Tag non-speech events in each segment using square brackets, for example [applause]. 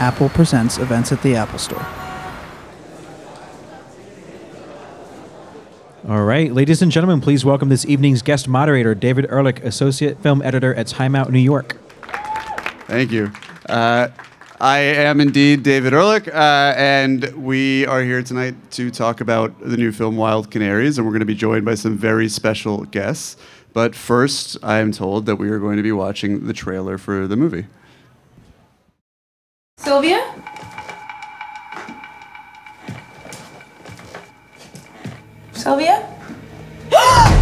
Apple Presents events at the Apple Store. All right, ladies and gentlemen, please welcome this evening's guest moderator, David Ehrlich, Associate Film Editor at Time Out New York. Thank you. Uh, I am indeed David Ehrlich, uh, and we are here tonight to talk about the new film Wild Canaries, and we're going to be joined by some very special guests. But first, I am told that we are going to be watching the trailer for the movie. Sylvia? Sylvia? [gasps]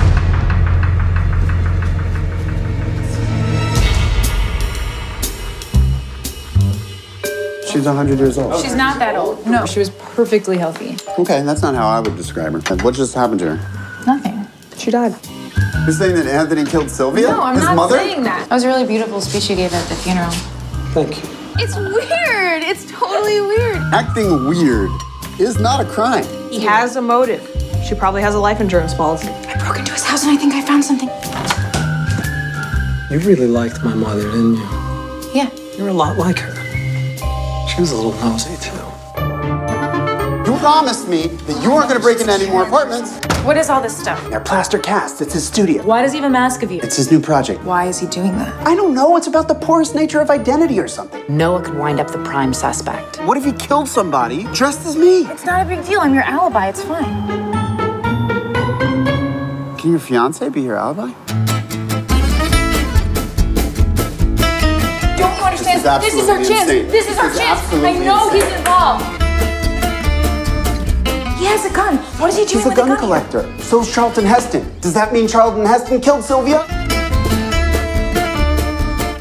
She's 100 years old. She's not that old. No, she was perfectly healthy. Okay, that's not how I would describe her. What just happened to her? Nothing. She died. You're saying that Anthony killed Sylvia? No, I'm His not mother? saying that. That was a really beautiful speech you gave at the funeral. Thank you. It's weird. It's totally weird. Acting weird is not a crime. He has a motive. She probably has a life insurance policy. I broke into his house and I think I found something. You really liked my mother, didn't you? Yeah. You're a lot like her. She was a little nosy, too. You promised me that you weren't going to break into any more apartments. What is all this stuff? They're plaster cast. It's his studio. Why does he even a mask of you? It's his new project. Why is he doing that? I don't know. It's about the porous nature of identity or something. Noah could wind up the prime suspect. What if he killed somebody dressed as me? It's not a big deal. I'm your alibi. It's fine. Can your fiance be your alibi? Don't you understand? This is This is our chance. This is our chance. I absolutely know he's involved. He has a gun. What is he doing He's a with gun a gun? collector. So's Charlton Heston. Does that mean Charlton Heston killed Sylvia?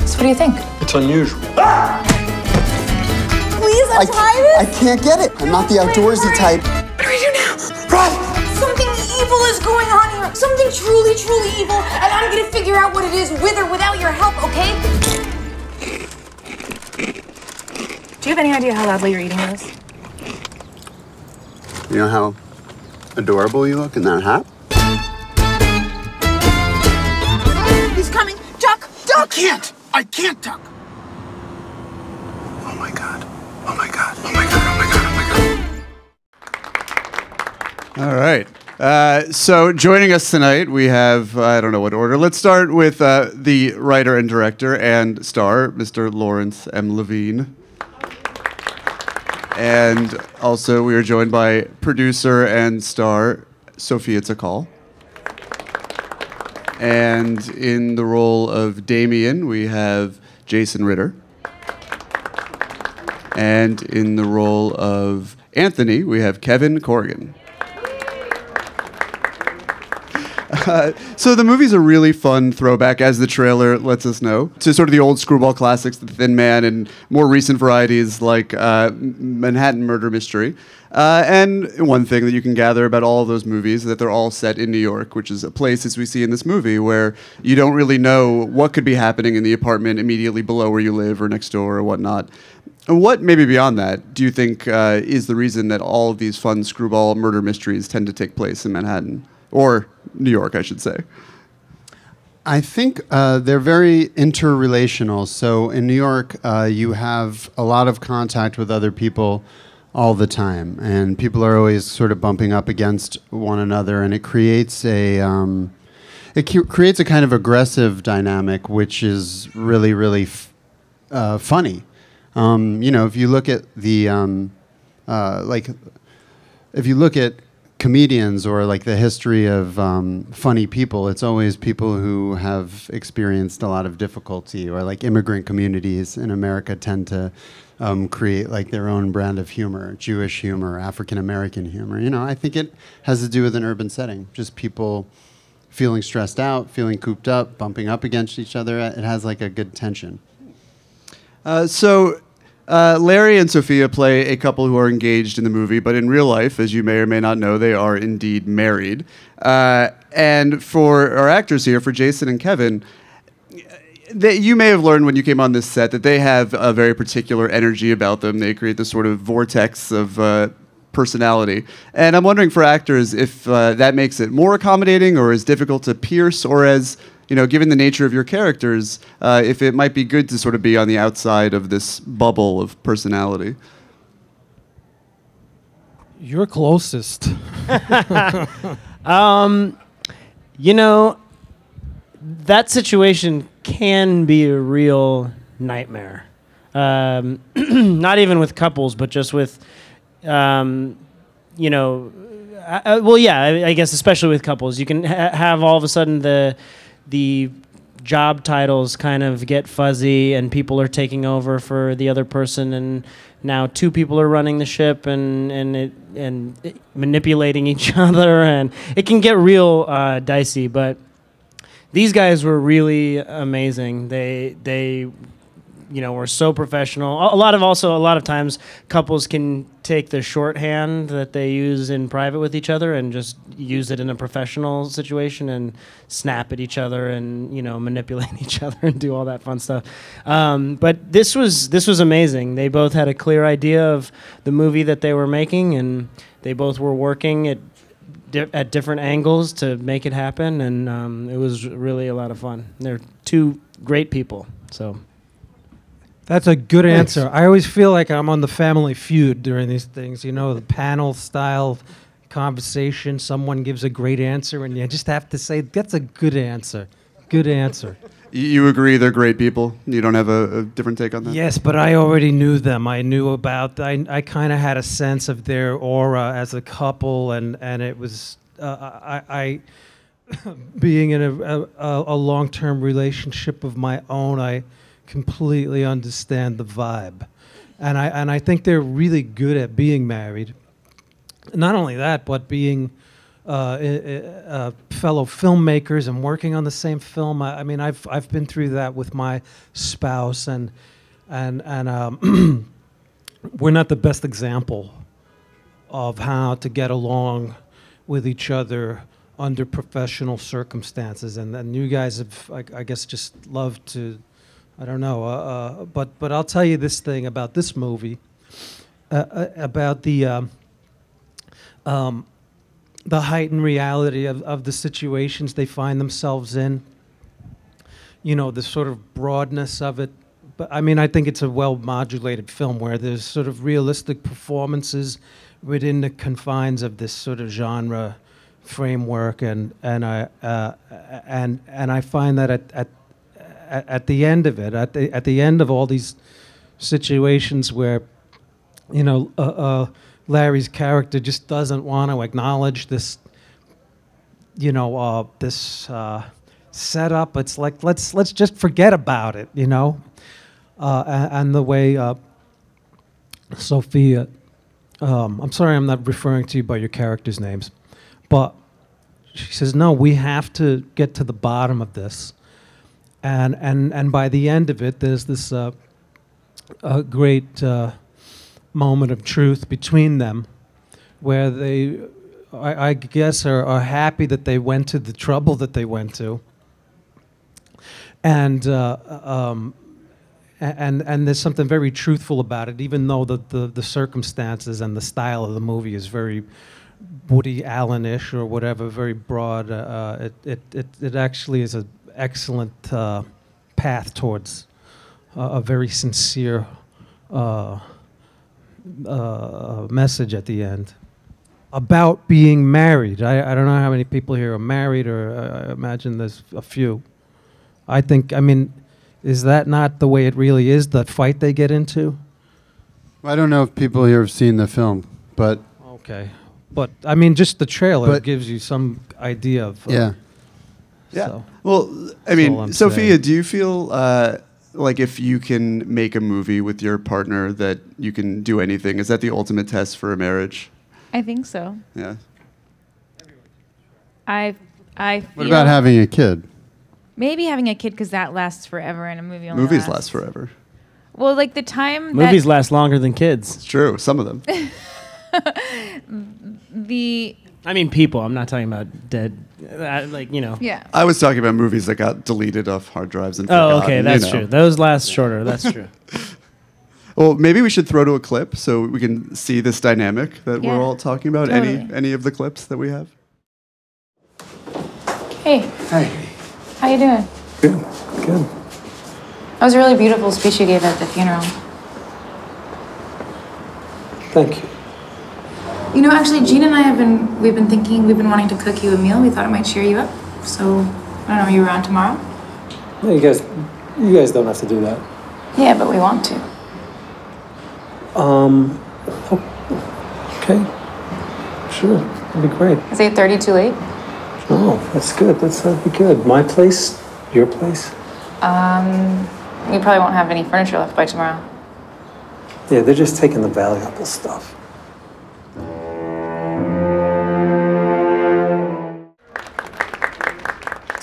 So what do you think? It's unusual. Ah! Please, I, I can't get it. I'm not the outdoorsy type. What do we do now? Run! Something evil is going on here. Something truly, truly evil. And I'm gonna figure out what it is with or without your help, okay? Do you have any idea how loudly you're eating this? You know how adorable you look in that hat? He's coming. Duck! Duck! I can't! I can't duck! Oh my god. Oh my god. Oh my god. Oh my god. Oh my god. All right. Uh, so joining us tonight, we have I don't know what order. Let's start with uh, the writer and director and star, Mr. Lawrence M. Levine. And also, we are joined by producer and star Sophia Takal. And in the role of Damien, we have Jason Ritter. And in the role of Anthony, we have Kevin Corrigan. Uh, so the movie's a really fun throwback, as the trailer lets us know, to sort of the old screwball classics, The Thin Man, and more recent varieties like uh, Manhattan Murder Mystery. Uh, and one thing that you can gather about all of those movies is that they're all set in New York, which is a place, as we see in this movie, where you don't really know what could be happening in the apartment immediately below where you live or next door or whatnot. And what, maybe beyond that, do you think uh, is the reason that all of these fun screwball murder mysteries tend to take place in Manhattan? Or New York, I should say. I think uh, they're very interrelational. So in New York, uh, you have a lot of contact with other people all the time, and people are always sort of bumping up against one another, and it creates a um, it cu- creates a kind of aggressive dynamic, which is really really f- uh, funny. Um, you know, if you look at the um, uh, like if you look at comedians or like the history of um, funny people, it's always people who have experienced a lot of difficulty, or like immigrant communities in America tend to um, create like their own brand of humor, Jewish humor, African American humor. You know, I think it has to do with an urban setting, just people feeling stressed out, feeling cooped up, bumping up against each other. It has like a good tension. Uh, so, uh, Larry and Sophia play a couple who are engaged in the movie, but in real life, as you may or may not know, they are indeed married. Uh, and for our actors here, for Jason and Kevin, they, you may have learned when you came on this set that they have a very particular energy about them. They create this sort of vortex of uh, personality. And I'm wondering for actors if uh, that makes it more accommodating or as difficult to pierce or as you know, given the nature of your characters, uh, if it might be good to sort of be on the outside of this bubble of personality. You're closest. [laughs] [laughs] um, you know, that situation can be a real nightmare. Um, [clears throat] not even with couples, but just with, um, you know, uh, uh, well, yeah, I, I, guess especially with couples, you can ha- have all of a sudden the the job titles kind of get fuzzy, and people are taking over for the other person, and now two people are running the ship and and it, and it manipulating [laughs] each other, and it can get real uh, dicey. But these guys were really amazing. They they you know were so professional. A lot of also a lot of times couples can take the shorthand that they use in private with each other and just use it in a professional situation and snap at each other and you know [laughs] manipulate each other and do all that fun stuff. Um, but this was this was amazing. They both had a clear idea of the movie that they were making and they both were working at di- at different angles to make it happen and um, it was really a lot of fun. They're two great people. So that's a good Thanks. answer. I always feel like I'm on the Family Feud during these things. You know, the panel style conversation. Someone gives a great answer, and you just have to say, "That's a good answer." Good answer. You agree they're great people? You don't have a, a different take on that? Yes, but I already knew them. I knew about. I I kind of had a sense of their aura as a couple, and and it was uh, I. I [laughs] being in a, a, a long term relationship of my own, I completely understand the vibe. And I, and I think they're really good at being married. Not only that, but being uh, uh, fellow filmmakers and working on the same film. I, I, mean, I've, I've been through that with my spouse, and, and, and um, [clears throat] we're not the best example of how to get along with each other under professional circumstances. And, and you guys have, I, I guess, just loved to I don't know, uh, uh, but but I'll tell you this thing about this movie, uh, uh about the um, um, the heightened reality of, of the situations they find themselves in. You know, the sort of broadness of it. But I mean, I think it's a well modulated film where there's sort of realistic performances within the confines of this sort of genre framework, and and I uh, and and I find that at, at at, at the end of it, at the at the end of all these situations where, you know, uh, uh, Larry's character just doesn't want to acknowledge this, you know, uh, this uh, setup. It's like let's let's just forget about it, you know, uh, and, and, the way uh, Sophia. Um, I'm sorry, I'm not referring to you by your characters' names, but she says, no, we have to get to the bottom of this and and and by the end of it, there's this uh, a great uh, moment of truth between them, where they, I, I guess, are, are happy that they went to the trouble that they went to, and. Uh, um, and and there's something very truthful about it, even though the, the, the circumstances and the style of the movie is very Woody Allen-ish or whatever, very broad. Uh, uh it, it, it, it actually is a excellent uh, path towards uh, a very sincere uh, uh, message at the end about being married. I, I don't know how many people here are married, or I imagine there's a few. I think, I mean, is that not the way it really is, the fight they get into? I don't know if people here have seen the film, but. Okay. But, I mean, just the trailer gives you some idea of. Uh, yeah. Yeah. So, well, I mean, Sophia, saying. do you feel uh, like if you can make a movie with your partner that you can do anything? Is that the ultimate test for a marriage? I think so. Yeah. I I. What about having a kid? Maybe having a kid because that lasts forever, and a movie only movies lasts. last forever. Well, like the time movies last longer than kids. It's true. Some of them. [laughs] the I mean, people. I'm not talking about dead. Uh, like you know. Yeah. I was talking about movies that got deleted off hard drives and. Oh, okay, that's you know. true. Those last shorter. That's true. [laughs] well, maybe we should throw to a clip so we can see this dynamic that Yeah, we're all talking about. totally. Any any of the clips that we have. Hey. Hey, How you doing? Good, good. That was a really beautiful speech you gave at the funeral. Thank you. You know, actually, Gene and I have been we've been thinking we've been wanting to cook you a meal. We thought it might cheer you up. So I don't know. Are you around tomorrow? No, you guys, you guys don't have to do that. Yeah, but we want to. Um, okay. Sure, that'd be great. Is eight thirty too late? No, that's good. That's that'd be good. My place, your place. Um, we probably won't have any furniture left by tomorrow. Yeah, they're just taking the valuable stuff.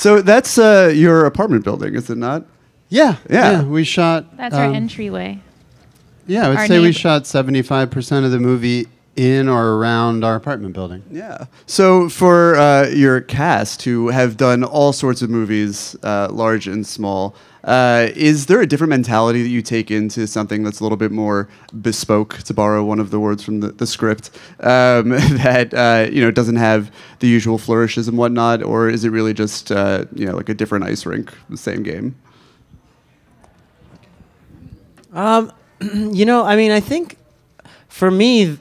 So that's uh, your apartment building, is it not? Yeah, Yeah. We shot. That's our um, entryway. Yeah, I would our say we neighbor- shot seventy-five percent of the movie in or around our apartment building. Yeah. So for uh, your cast who have done all sorts of movies, uh, large and small, uh, is there a different mentality that you take into something that's a little bit more bespoke, to borrow one of the words from the, the script, um, [laughs] that uh, you know doesn't have the usual flourishes and whatnot, or is it really just uh, you know like a different ice rink, the same game? Um, [clears throat] you know, I mean, I think for me,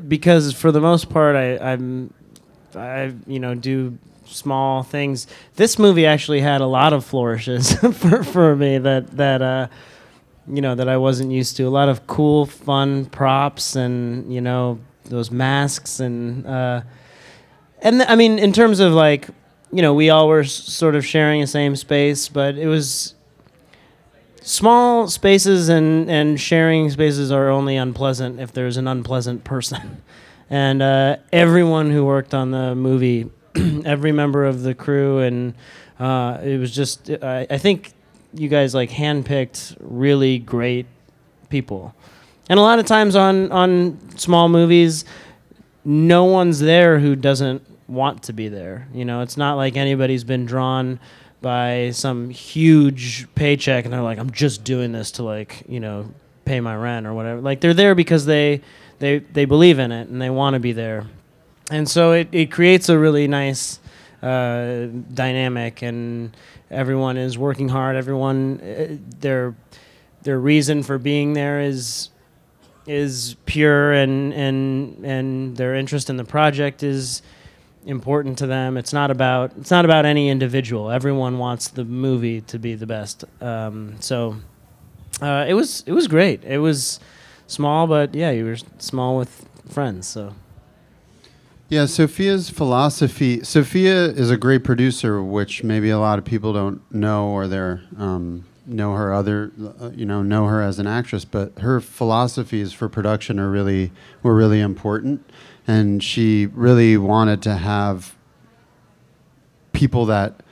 because for the most part, I, I'm, I, you know, do small things. This movie actually had a lot of flourishes [laughs] for, for me that, that, uh, you know, that I wasn't used to. A lot of cool, fun props and, you know, those masks and, uh, and th- I mean, in terms of like, you know, we all were s- sort of sharing the same space, but it was, small spaces and, and sharing spaces are only unpleasant if there's an unpleasant person. [laughs] And uh, everyone who worked on the movie, [clears throat] every member of the crew, and uh, it was just, I, I think you guys like handpicked really great people. And a lot of times on, on small movies, no one's there who doesn't want to be there. You know, it's not like anybody's been drawn by some huge paycheck and they're like, I'm just doing this to like, you know, pay my rent or whatever. Like they're there because they they they believe in it and they want to be there. And so it, it creates a really nice uh, dynamic and everyone is working hard. Everyone uh, their their reason for being there is is pure and and and their interest in the project is important to them. It's not about it's not about any individual. Everyone wants the movie to be the best. Um, so uh, it was it was great. It was small, but yeah, you were small with friends. So Yeah, Sophia's philosophy. Sophia is a great producer, which maybe a lot of people don't know, or they're um, know her other, uh, you know, know her as an actress. But her philosophies for production are really were really important, and she really wanted to have people that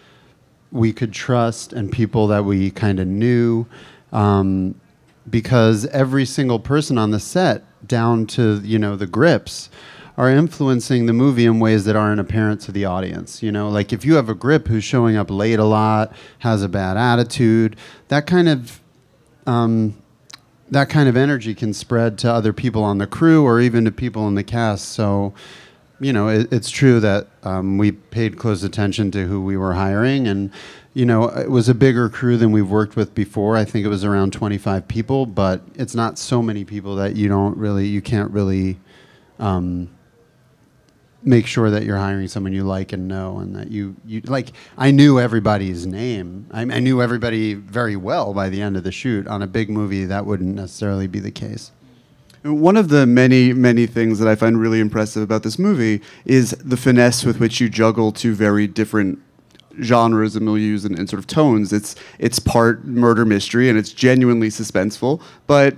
we could trust and people that we kind of knew, um, because every single person on the set, down to you know the grips, are influencing the movie in ways that aren't apparent to the audience. You know, like if you have a grip who's showing up late a lot, has a bad attitude, that kind of um, that kind of energy can spread to other people on the crew or even to people in the cast. So, you know, it, it's true that um, we paid close attention to who we were hiring, and you know, it was a bigger crew than we've worked with before. I think it was around 25 people, but it's not so many people that you don't really, you can't really. Um, make sure that you're hiring someone you like and know and that you, you like i knew everybody's name. I, I knew everybody very well by the end of the shoot on a big movie. That wouldn't necessarily be the case. One of the many, many things that I find really impressive about this movie is the finesse with which you juggle two very different genres and milieus and, and sort of tones. It's it's part murder mystery and it's genuinely suspenseful, but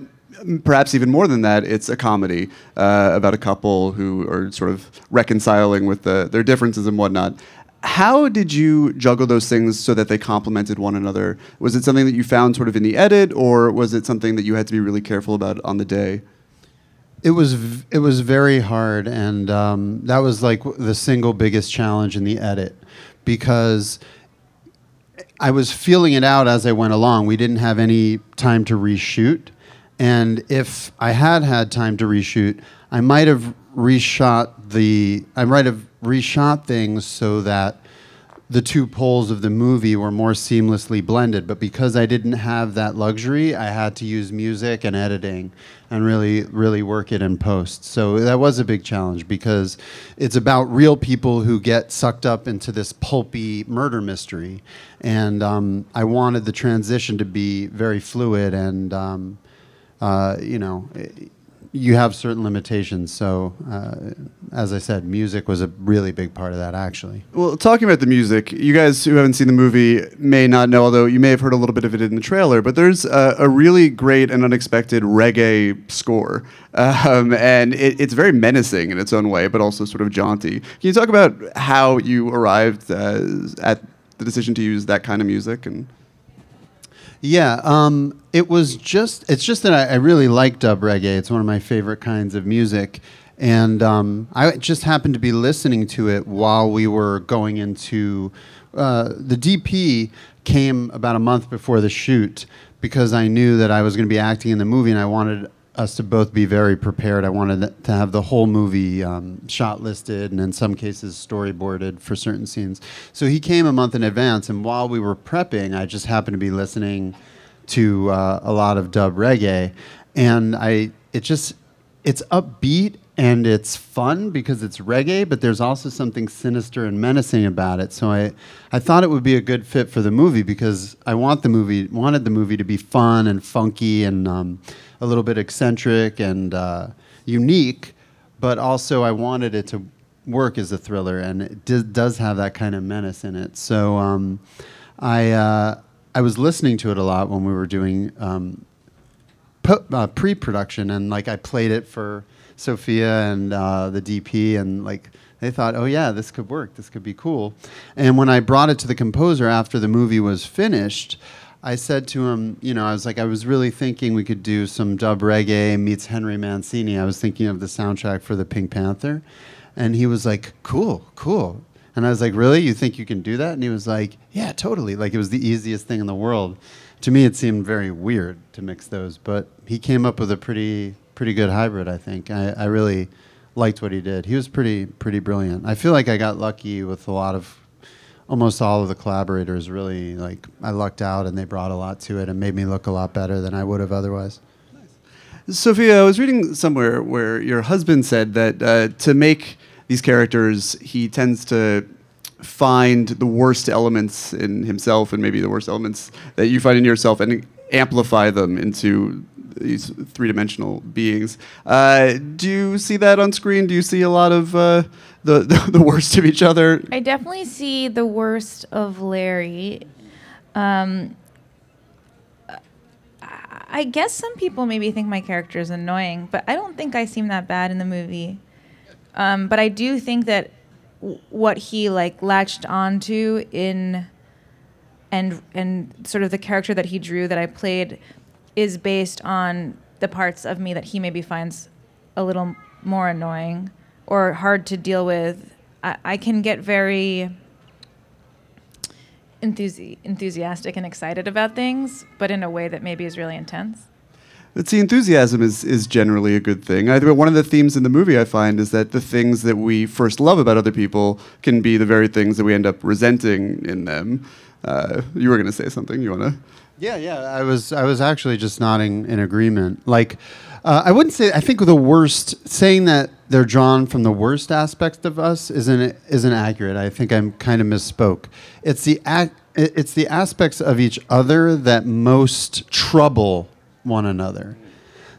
perhaps even more than that, it's a comedy uh, about a couple who are sort of reconciling with the, their differences and whatnot. How did you juggle those things so that they complemented one another? Was it something that you found sort of in the edit, or was it something that you had to be really careful about on the day? It was v- it was very hard, and um, that was like the single biggest challenge in the edit, because I was feeling it out as I went along. We didn't have any time to reshoot, and if I had had time to reshoot, I might have reshot the I might have reshot things so that the two poles of the movie were more seamlessly blended. But because I didn't have that luxury, I had to use music and editing and really, really work it in post. So that was a big challenge because it's about real people who get sucked up into this pulpy murder mystery. And um, I wanted the transition to be very fluid and, um, uh, you know, you have certain limitations. So, uh, as I said, music was a really big part of that, actually. Well, talking about the music, you guys who haven't seen the movie may not know, although you may have heard a little bit of it in the trailer, but there's a, a really great and unexpected reggae score. Um, and it, it's very menacing in its own way, but also sort of jaunty. Can you talk about how you arrived uh, at the decision to use that kind of music? and yeah, um, it was just. It's just that I, I, really like dub reggae. It's one of my favorite kinds of music, and um, I just happened to be listening to it while we were going into. Uh, the DP came about a month before the shoot because I knew that I was going to be acting in the movie, and I wanted us to both be very prepared. I wanted to have the whole movie um, shot listed and in some cases storyboarded for certain scenes. So he came a month in advance, and while we were prepping, I just happened to be listening to uh, a lot of dub reggae, and I it just it's upbeat and it's fun because it's reggae, but there's also something sinister and menacing about it. So I, I thought it would be a good fit for the movie because I want the movie wanted the movie to be fun and funky and um, a little bit eccentric and uh, unique, but also I wanted it to work as a thriller, and it d- does have that kind of menace in it. So um, I uh, I was listening to it a lot when we were doing um, po- uh, pre-production, and like I played it for Sophia and uh, the DP, and like they thought, oh yeah, this could work, this could be cool. And when I brought it to the composer after the movie was finished. I said to him, you know, I was like, I was really thinking we could do some dub reggae meets Henry Mancini. I was thinking of the soundtrack for the Pink Panther. And he was like, cool, cool. And I was like, really? You think you can do that? And he was like, yeah, totally. Like it was the easiest thing in the world. To me, it seemed very weird to mix those, but he came up with a pretty, pretty good hybrid. I think I, I really liked what he did. He was pretty, pretty brilliant. I feel like I got lucky with a lot of almost all of the collaborators really like I lucked out and they brought a lot to it and made me look a lot better than I would have otherwise. Sophia, I was reading somewhere where your husband said that uh, to make these characters, he tends to find the worst elements in himself and maybe the worst elements that you find in yourself and amplify them into these three-dimensional beings. Uh, do you see that on screen? Do you see a lot of uh, the, the, [laughs] the worst of each other? I definitely see the worst of Larry. Um, I guess some people maybe think my character is annoying, but I don't think I seem that bad in the movie. Um, but I do think that w- what he like latched onto in and and sort of the character that he drew that I played is based on the parts of me that he maybe finds a little more annoying or hard to deal with. I, I can get very enthusi- enthusiastic and excited about things, but in a way that maybe is really intense. But see, enthusiasm is, is generally a good thing. I, one of the themes in the movie I find is that the things that we first love about other people can be the very things that we end up resenting in them. Uh, you were going to say something. You want to? Yeah, yeah. I was I was actually just nodding in agreement. Like, uh, I wouldn't say. I think the worst saying that they're drawn from the worst aspects of us isn't isn't accurate. I think I'm kind of misspoke. It's the act. It's the aspects of each other that most trouble one another.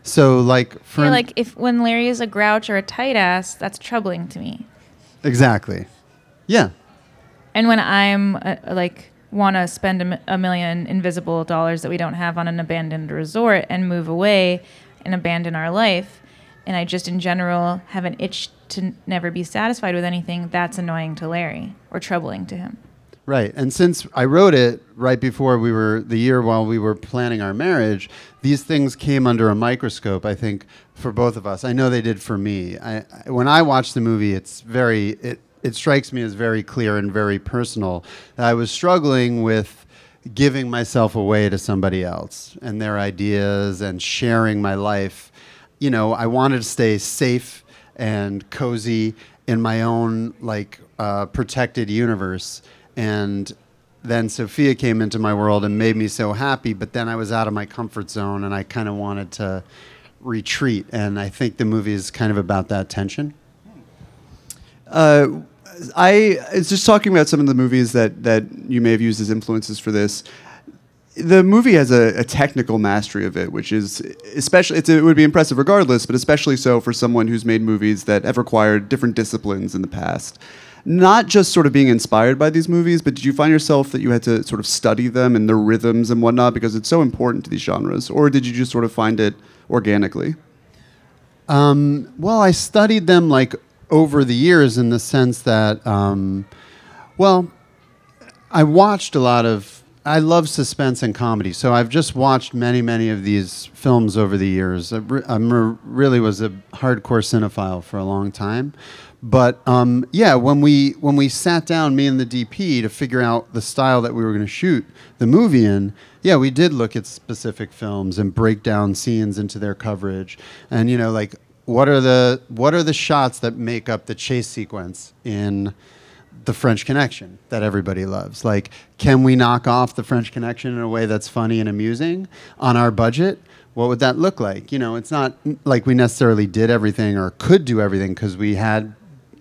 So, like, for yeah, like if when Larry is a grouch or a tight ass, that's troubling to me. Exactly. Yeah. And when I'm uh, like want to spend a, a million invisible dollars that we don't have on an abandoned resort and move away and abandon our life, and I just in general have an itch to never be satisfied with anything, that's annoying to Larry or troubling to him. Right. And since I wrote it right before we were, the year while we were planning our marriage, these things came under a microscope, I think, for both of us. I know they did for me. I, when I watch the movie, it's very, it, it strikes me as very clear and very personal. I was struggling with giving myself away to somebody else and their ideas and sharing my life. You know, I wanted to stay safe and cozy in my own like uh, protected universe and then Sophia came into my world and made me so happy. But then I was out of my comfort zone, and I kind of wanted to retreat. And I think the movie is kind of about that tension. Uh, I it's just talking about some of the movies that that you may have used as influences for this. The movie has a, a technical mastery of it, which is especially it would be impressive regardless, but especially so for someone who's made movies that have required different disciplines in the past. Not just sort of being inspired by these movies, but did you find yourself that you had to sort of study them and their rhythms and whatnot because it's so important to these genres, or did you just sort of find it organically? Um, well, I studied them like over the years in the sense that, um, well, I watched a lot of. I love suspense and comedy, so I've just watched many, many of these films over the years. I I'm really was a hardcore cinephile for a long time, but um, yeah, when we when we sat down, me and the DP, to figure out the style that we were going to shoot the movie in, yeah, we did look at specific films and break down scenes into their coverage, and you know, like what are the what are the shots that make up the chase sequence in the French Connection that everybody loves? Like, can we knock off the French Connection in a way that's funny and amusing on our budget? What would that look like? You know, it's not like we necessarily did everything or could do everything because we had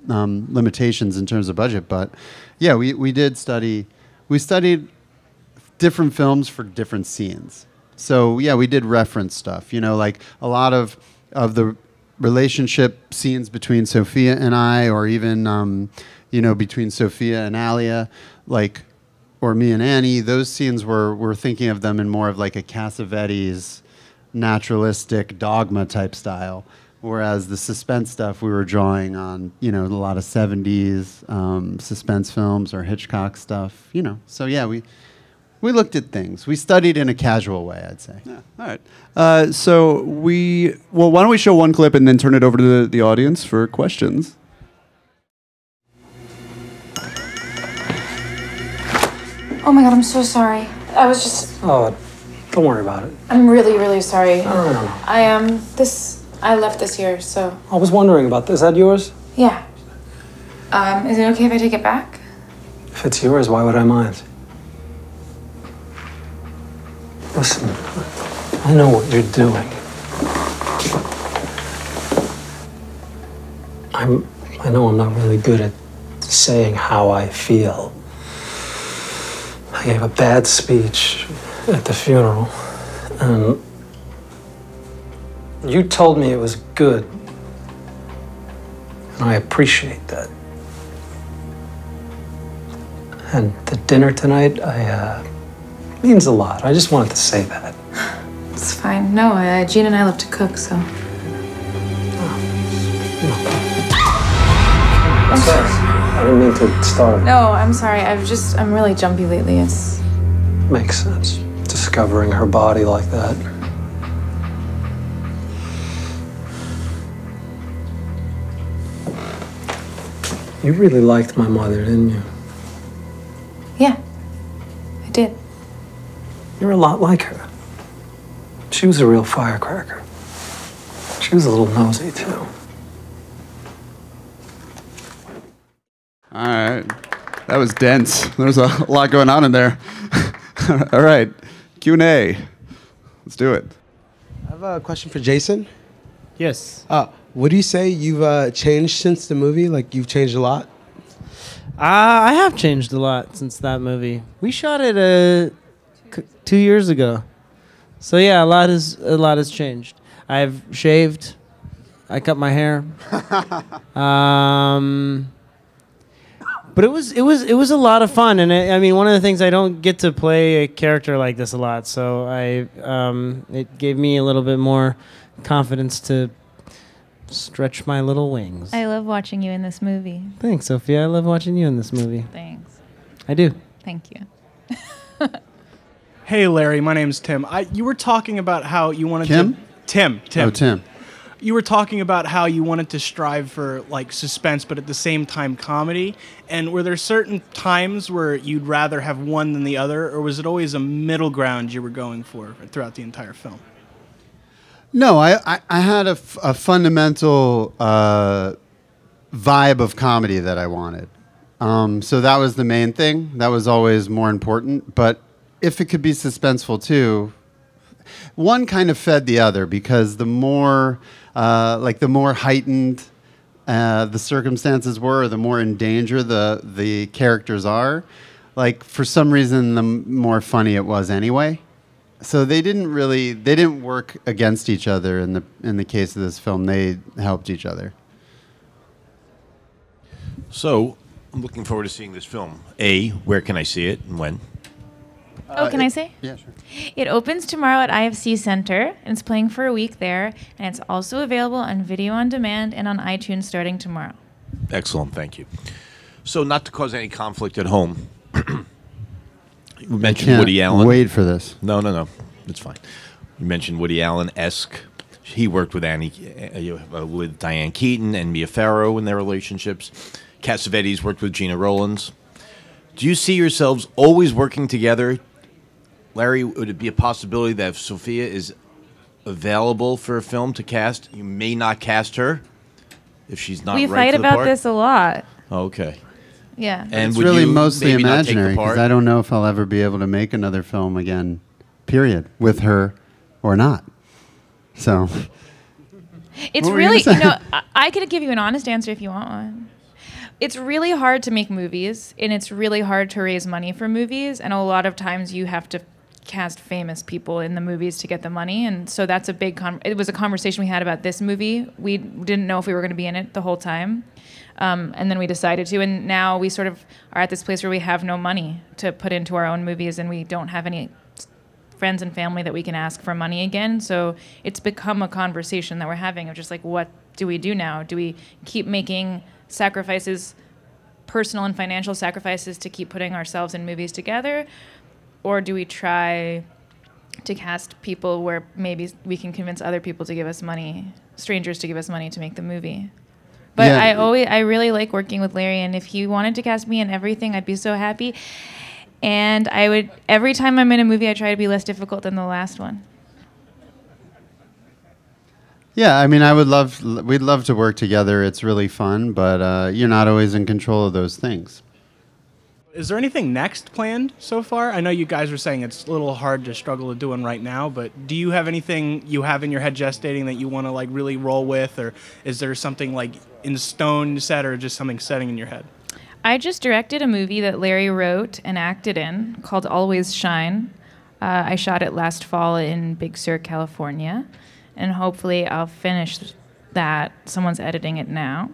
um, limitations in terms of budget. But yeah, we, we did study, we studied different films for different scenes. So yeah, we did reference stuff. You know, like a lot of of the relationship scenes between Sophia and I, or even um, you know between Sophia and Alia, like or me and Annie. Those scenes were we're thinking of them in more of like a Cassavetes naturalistic dogma type style. Whereas the suspense stuff we were drawing on, you know, a lot of '70s um, suspense films or Hitchcock stuff, you know. So yeah, we we looked at things. We studied in a casual way, I'd say. Yeah. All right. Uh, so we well, why don't we show one clip and then turn it over to the, the audience for questions? Oh my god, I'm so sorry. I was just. Oh, don't worry about it. I'm really, really sorry. No, no, no, no. I um this I left this here, so I was wondering about this. Is that yours? yeah. Um, is it okay if I take it back? If it's yours, why would I mind? Listen, I know what you're doing. I'm. I know I'm not really good at saying how I feel. I gave a bad speech at the funeral, and you told me it was good. And I appreciate that. And the dinner tonight, I, uh, means a lot. I just wanted to say that. [sighs] It's fine. No, uh, Gene and I love to cook, so. I'm sorry. I didn't mean to start. No, I'm sorry. I've just I'm really jumpy lately. It's Makes sense. Discovering her body like that. You really liked my mother, didn't you? yeah. I did. You're a lot like her. She was a real firecracker. She was a little nosy, too. All right. That was dense. There's a lot going on in there. [laughs] All right. Q&A. Let's do it. I have a question for Jason. Yes. Uh, would you say you've uh, changed since the movie? Like you've changed a lot? Uh, I have changed a lot since that movie. We shot it uh, c- two years ago, so yeah, a lot has a lot has changed. I've shaved. I cut my hair. [laughs] um, but it was it was it was a lot of fun, and I, I mean, one of the things I don't get to play a character like this a lot, so I um, it gave me a little bit more confidence to stretch my little wings. I love watching you in this movie. Thanks, Sophia. I love watching you in this movie. Thanks. I do. Thank you. [laughs] Hey, Larry. My name's Tim. I, you were talking about how you wanted Kim? to. Tim. Tim. Oh, Tim. You were talking about how you wanted to strive for like suspense, but at the same time comedy. And were there certain times where you'd rather have one than the other, or was it always a middle ground you were going for throughout the entire film? No, I, I, I had a, f- a fundamental uh, vibe of comedy that I wanted. Um, so that was the main thing. That was always more important. But if it could be suspenseful too, one kind of fed the other because the more, uh, like the more heightened uh, the circumstances were, the more in danger the the characters are. Like for some reason, the m- more funny it was anyway. So they didn't really they didn't work against each other in the in the case of this film. They helped each other. So, I'm looking forward to seeing this film. A, where can I see it and when? Oh, can I say? Yeah, sure. It opens tomorrow at IFC Center, and it's playing for a week there, and it's also available on video on demand and on iTunes starting tomorrow. Excellent, thank you. So, not to cause any conflict at home, [clears throat] you mentioned can't Woody Allen. wait for this. No, no, no, it's fine. You mentioned Woody Allen esque. He worked with Annie, uh, uh, with Diane Keaton and Mia Farrow in their relationships. Cassavetes worked with Gena Rowlands. Do you see yourselves always working together? Larry, would it be a possibility that if Sophia is available for a film to cast, you may not cast her if she's not we right fight for the about part? this a lot. Oh, okay. Yeah. And it's really mostly maybe not take the imaginary because I don't know if I'll ever be able to make another film again, period, with her or not. So It's What you really, you know, I, I could give you an honest answer if you want one. It's really hard to make movies, and it's really hard to raise money for movies, and a lot of times you have to cast famous people in the movies to get the money, and so that's a big. Con- it was a conversation we had about this movie. We didn't know if we were going to be in it the whole time, um, and then we decided to, and now we sort of are at this place where we have no money to put into our own movies, and we don't have any friends and family that we can ask for money again. So it's become a conversation that we're having of just like, what do we do now? Do we keep making sacrifices, personal and financial sacrifices, to keep putting ourselves in movies together? Or do we try to cast people where maybe we can convince other people to give us money, strangers to give us money to make the movie? But Yeah. I always, I really like working with Larry, and if he wanted to cast me in everything, I'd be so happy. And I would every time I'm in a movie, I try to be less difficult than the last one. Yeah, I mean, I would love we'd love to work together. It's really fun, but uh, you're not always in control of those things. Is there anything next planned so far? I know you guys were saying it's a little hard to struggle to do one right now, but do you have anything you have in your head gestating that you want to like really roll with, or is there something like in stone set, or just something setting in your head? I just directed a movie that Larry wrote and acted in called Always Shine. Uh, I shot it last fall in Big Sur, California, and hopefully I'll finish that. Someone's editing it now,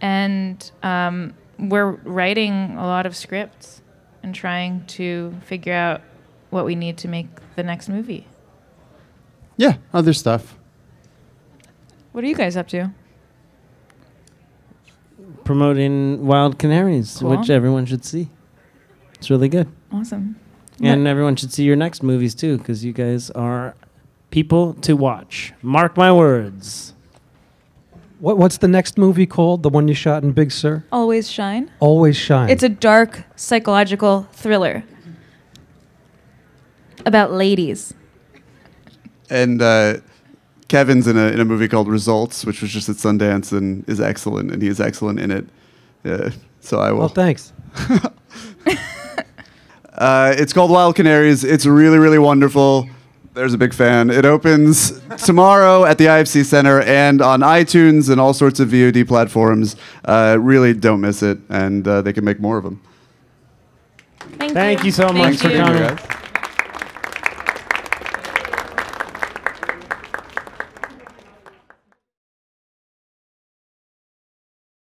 and um, we're writing a lot of scripts and trying to figure out what we need to make the next movie. Yeah, other stuff. What are you guys up to? Promoting Wild Canaries, Cool. which everyone should see. It's really good. Awesome. And everyone should see your next movies too, because you guys are people to watch. Mark my words. What, what's the next movie called? The one you shot in Big Sur? Always Shine. Always Shine. It's a dark psychological thriller about ladies. And uh, Kevin's in a in a movie called Results, which was just at Sundance and is excellent, and he is excellent in it. Yeah, so I will. Well, thanks. [laughs] Uh, it's called Wild Canaries. It's really, really wonderful. There's a big fan. It opens tomorrow at the IFC Center and on iTunes and all sorts of VOD platforms. Uh, really don't miss it, and uh, they can make more of them. Thank, Thank you so much Thank for you. coming. Thank you, guys.